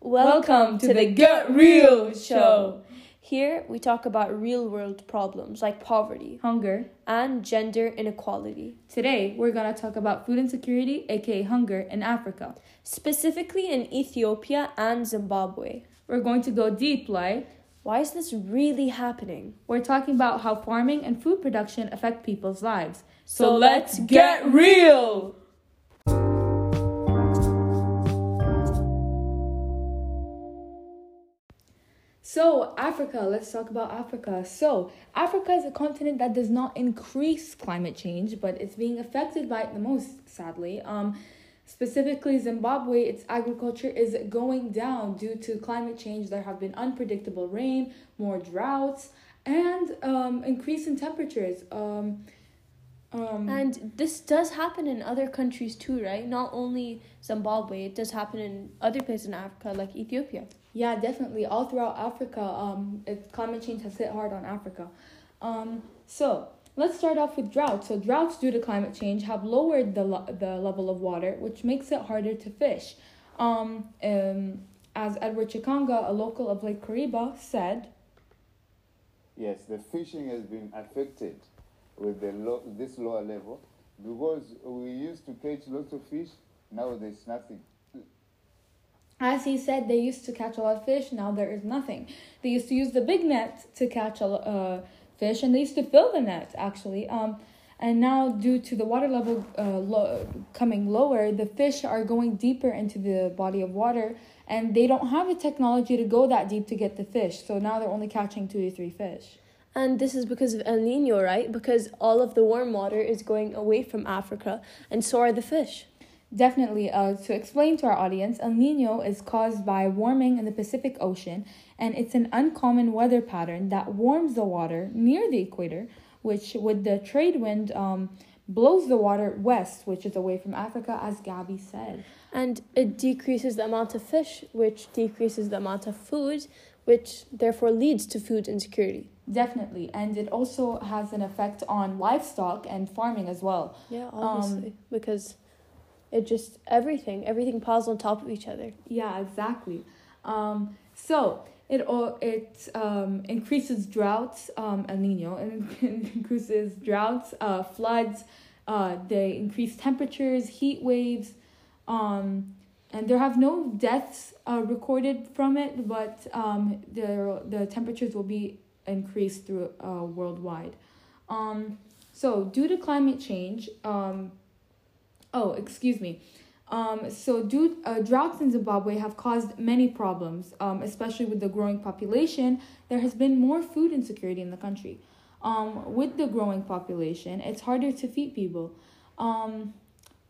Welcome to the Get Real Show. Here we talk about real world problems like poverty Hunger. and gender inequality, Today, we're going to talk about food insecurity, aka hunger, in Africa. specifically in Ethiopia and Zimbabwe. We're going to go deep, like, Why is this really happening? we're talking about how farming and food production affect people's lives. So let's get real! So, Africa, let's talk about Africa. So, Africa is a continent that does not increase climate change, but it's being affected by it the most, sadly. Um, specifically, Zimbabwe, its agriculture is going down due to climate change. There have been unpredictable rain, more droughts, and um, increase in temperatures. Um, um, And this does happen in other countries too, right? Not only Zimbabwe, it does happen in other places in Africa like Ethiopia. Yeah, definitely. All throughout Africa, um, it, climate change has hit hard on Africa. Um, so let's start off with drought. So droughts due to climate change have lowered the lo- the level of water, which makes it harder to fish. Um, um, as Edward Chikanga, a local of Lake Kariba, said, Yes, the fishing has been affected with the low, this lower level because we used to catch lots of fish. Now there's nothing. as he said, they used to catch a lot of fish. Now there is nothing. They used to use the big net to catch a lo- uh, fish, and they used to fill the nets actually. Um, and now due to the water level uh, lo- coming lower, the fish are going deeper into the body of water, and they don't have the technology to go that deep to get the fish. So now they're only catching two to three fish. And this is because of El Nino, right? Because all of the warm water is going away from Africa, and so are the fish. Definitely. Uh, to explain to our audience, El Nino is caused by warming in the Pacific Ocean, and it's an uncommon weather pattern that warms the water near the equator, which, with the trade wind, um, blows the water west, which is away from Africa, as Gabby said. And it decreases the amount of fish, which decreases the amount of food, which therefore leads to food insecurity. Definitely. And it also has an effect on livestock and farming as well. Yeah, obviously. because it just, everything, everything piles on top of each other. Yeah, exactly. Um, so it all it um, increases droughts, um, El Nino, and increases droughts, uh, floods. Uh, they increase temperatures, heat waves, um, and there have no deaths uh, recorded from it, but um, the the temperatures will be increased through uh, worldwide. Um, so due to climate change, um, oh excuse me, um, so, due, uh, droughts in Zimbabwe have caused many problems, um, especially with the growing population. There has been more food insecurity in the country. Um, with the growing population, it's harder to feed people. Um,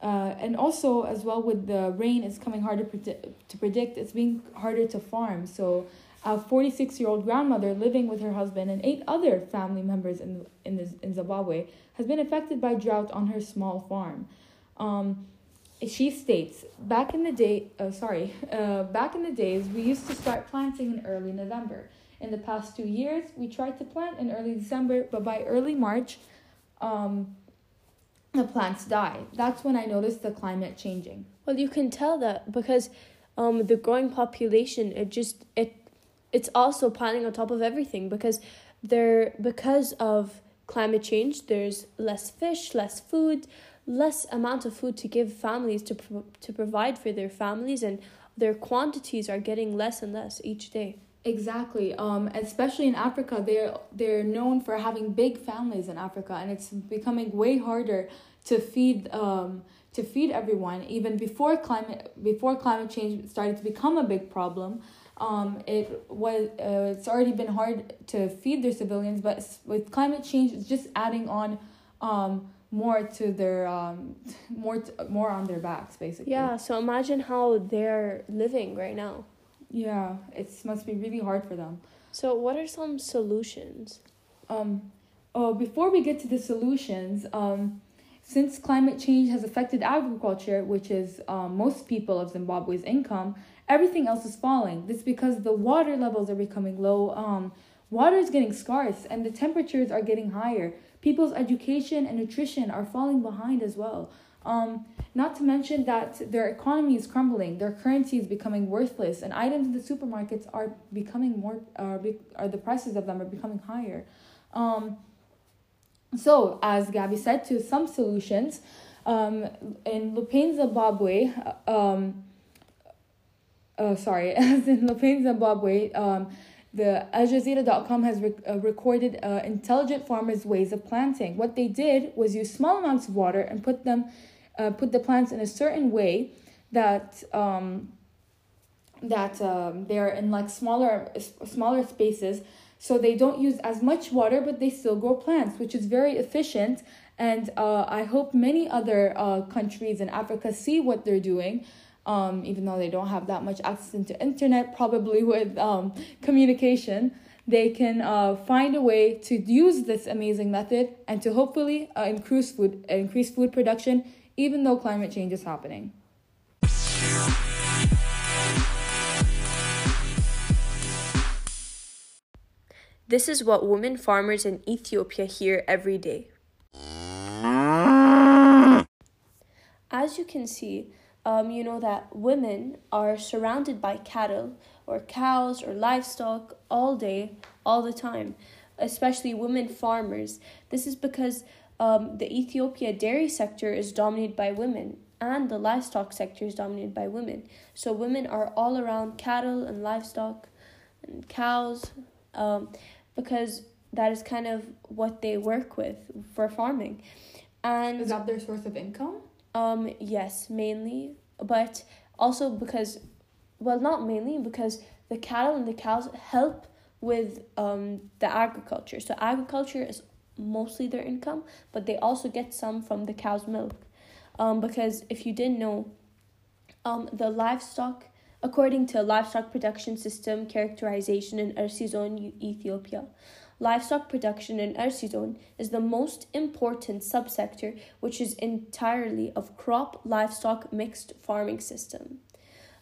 uh, and also, as well, with the rain, it's coming harder predi- to predict. It's being harder to farm. So, a 46 year old grandmother living with her husband and eight other family members in, in, this, in Zimbabwe has been affected by drought on her small farm. Um, she states back in the day uh, sorry uh, back in the days we used to start planting in early november. In the past two years we tried to plant in early december but by early march um, the plants die. That's when i noticed the climate changing. Well, you can tell that because um, the growing population, it just, it, it's also piling on top of everything because there, because of climate change, there's less fish, less food, less amount of food to give families to pro- to provide for their families and their quantities are getting less and less each day. Exactly. Um, especially in Africa, they're they're known for having big families in Africa, and it's becoming way harder to feed um to feed everyone. Even before climate before climate change started to become a big problem, um, it was uh, it's already been hard to feed their civilians, but with climate change, it's just adding on um more to their um more t- more on their backs basically. Yeah, so imagine how they're living right now. Yeah, it must be really hard for them. So, what are some solutions? um oh before we get to the solutions um since climate change has affected agriculture which is um, most people of zimbabwe's income everything else is falling this is because the water levels are becoming low um water is getting scarce and the temperatures are getting higher. People's education and nutrition are falling behind as well. Um, not to mention that their economy is crumbling, their currency is becoming worthless, and items in the supermarkets are becoming more, are, be, are the prices of them are becoming higher. Um, so, as Gabby said, to some solutions, um, in Lupin, Zimbabwe, um, uh, sorry, as in Lupin, Zimbabwe, um, the Al Jazeera.com has rec- uh, recorded uh, intelligent farmers' ways of planting. What they did was use small amounts of water and put them, uh, put the plants in a certain way that um, that um, they're in like smaller smaller spaces, so they don't use as much water, but they still grow plants, which is very efficient. And uh, I hope many other uh, countries in Africa see what they're doing um, even though they don't have that much access into internet, probably with um, communication, they can uh, find a way to use this amazing method and to hopefully uh, increase food increase food production, even though climate change is happening. This is what women farmers in Ethiopia hear every day. As you can see, um, you know that women are surrounded by cattle or cows or livestock all day, all the time, especially women farmers. This is because um, the Ethiopia dairy sector is dominated by women and the livestock sector is dominated by women. So women are all around cattle and livestock and cows um, because that is kind of what they work with for farming. And is that their source of income? Um, yes, mainly, but also because, well, not mainly because the cattle and the cows help with um the agriculture. So agriculture is mostly their income, but they also get some from the cow's milk. Um, because if you didn't know, um, the livestock, according to livestock production system characterization in Ersizon, Ethiopia, Livestock production in Ersizon is the most important subsector, which is entirely of crop livestock mixed farming system.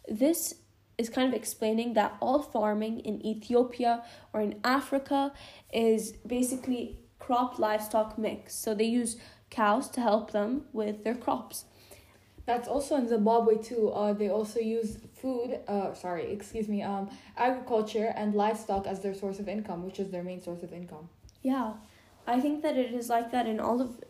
This is kind of explaining that all farming in Ethiopia or in Africa is basically crop livestock mix. So they use cows to help them with their crops. That's also in Zimbabwe too. Uh, they also use food. Uh, sorry, excuse me. Um, agriculture and livestock as their source of income, which is their main source of income. Yeah, I think that it is like that in all of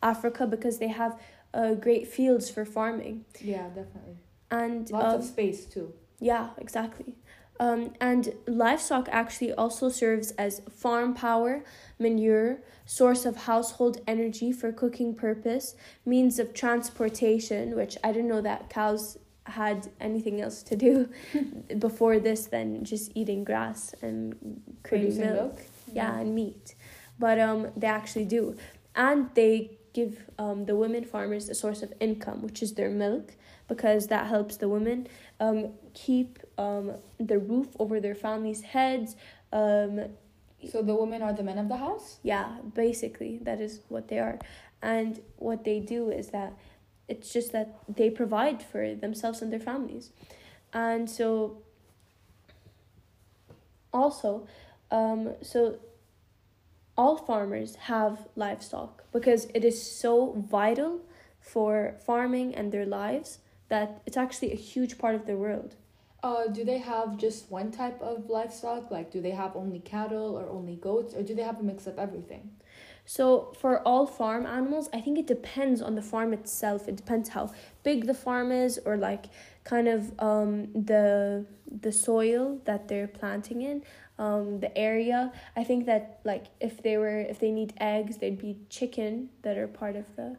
Africa because they have uh, great fields for farming. Yeah, definitely. And lots um, of space too. Yeah, exactly. Um, and livestock actually also serves as farm power, manure, source of household energy for cooking purpose, means of transportation, which I didn't know that cows had anything else to do before this than just eating grass and creating milk. milk. Yeah, yeah, and meat. But um, they actually do. And they give um, the women farmers a source of income, which is their milk, because that helps the women um, keep um, the roof over their families' heads. Um, so the women are the men of the house? Yeah, basically, that is what they are. And what they do is that it's just that they provide for themselves and their families. And so, also, um, so all farmers have livestock because it is so vital for farming and their lives that it's actually a huge part of their world. Uh, do they have just one type of livestock? Like, do they have only cattle or only goats, or do they have a mix of everything? So, for all farm animals, I think it depends on the farm itself. It depends how big the farm is, or like kind of um, the the soil that they're planting in, um, the area. I think that like if they were if they need eggs, they'd be chicken that are part of the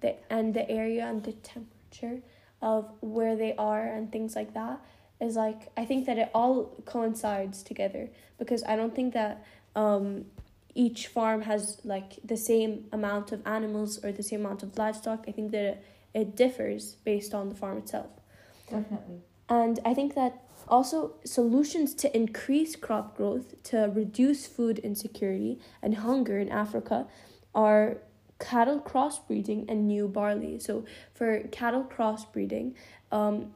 the and the area and the temperature of where they are and things like that is like I think that it all coincides together because I don't think that um each farm has like the same amount of animals or the same amount of livestock. I think that it, it differs based on the farm itself. Definitely. And I think that also solutions to increase crop growth, to reduce food insecurity and hunger in Africa are cattle crossbreeding and new barley. So for cattle crossbreeding, um,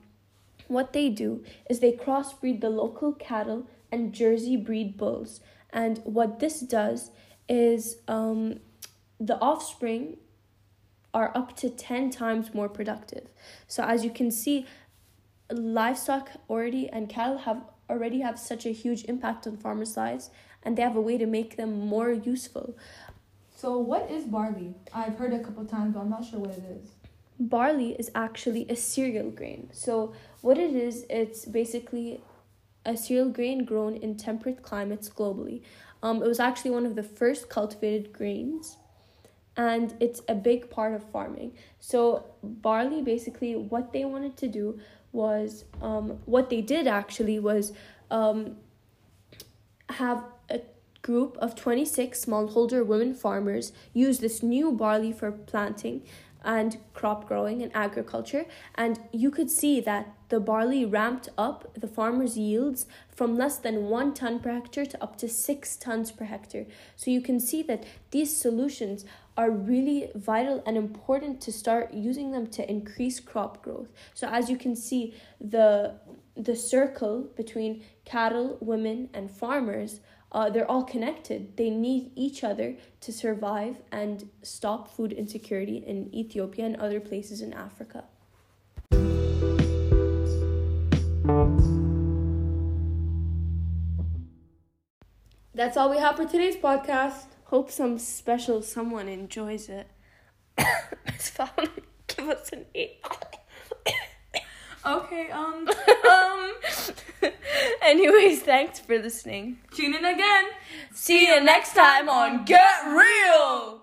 what they do is they crossbreed the local cattle and Jersey breed bulls, And what this does is um, the offspring are up to 10 times more productive. So as you can see, livestock already and cattle have already have such a huge impact on farmers' lives and they have a way to make them more useful. So what is barley? I've heard a couple times, but I'm not sure what it is. Barley is actually a cereal grain. So what it is, it's basically a cereal grain grown in temperate climates globally. Um, it was actually one of the first cultivated grains and it's a big part of farming. So barley basically what they wanted to do was um, what they did actually was um, have group of 26 smallholder women farmers use this new barley for planting and crop growing and agriculture. And you could see that the barley ramped up the farmers yields from less than 1 ton per hectare to up to 6 tons per hectare. So you can see that these solutions are really vital and important to start using them to increase crop growth. So as you can see the the circle between cattle women and farmers uh, they're all connected. They need each other to survive and stop food insecurity in Ethiopia and other places in Africa. That's all we have for today's podcast. Hope some special someone enjoys it. Give us an eight. Okay, um, um. Anyways, thanks for listening. tune in again. See you next time on Get Real.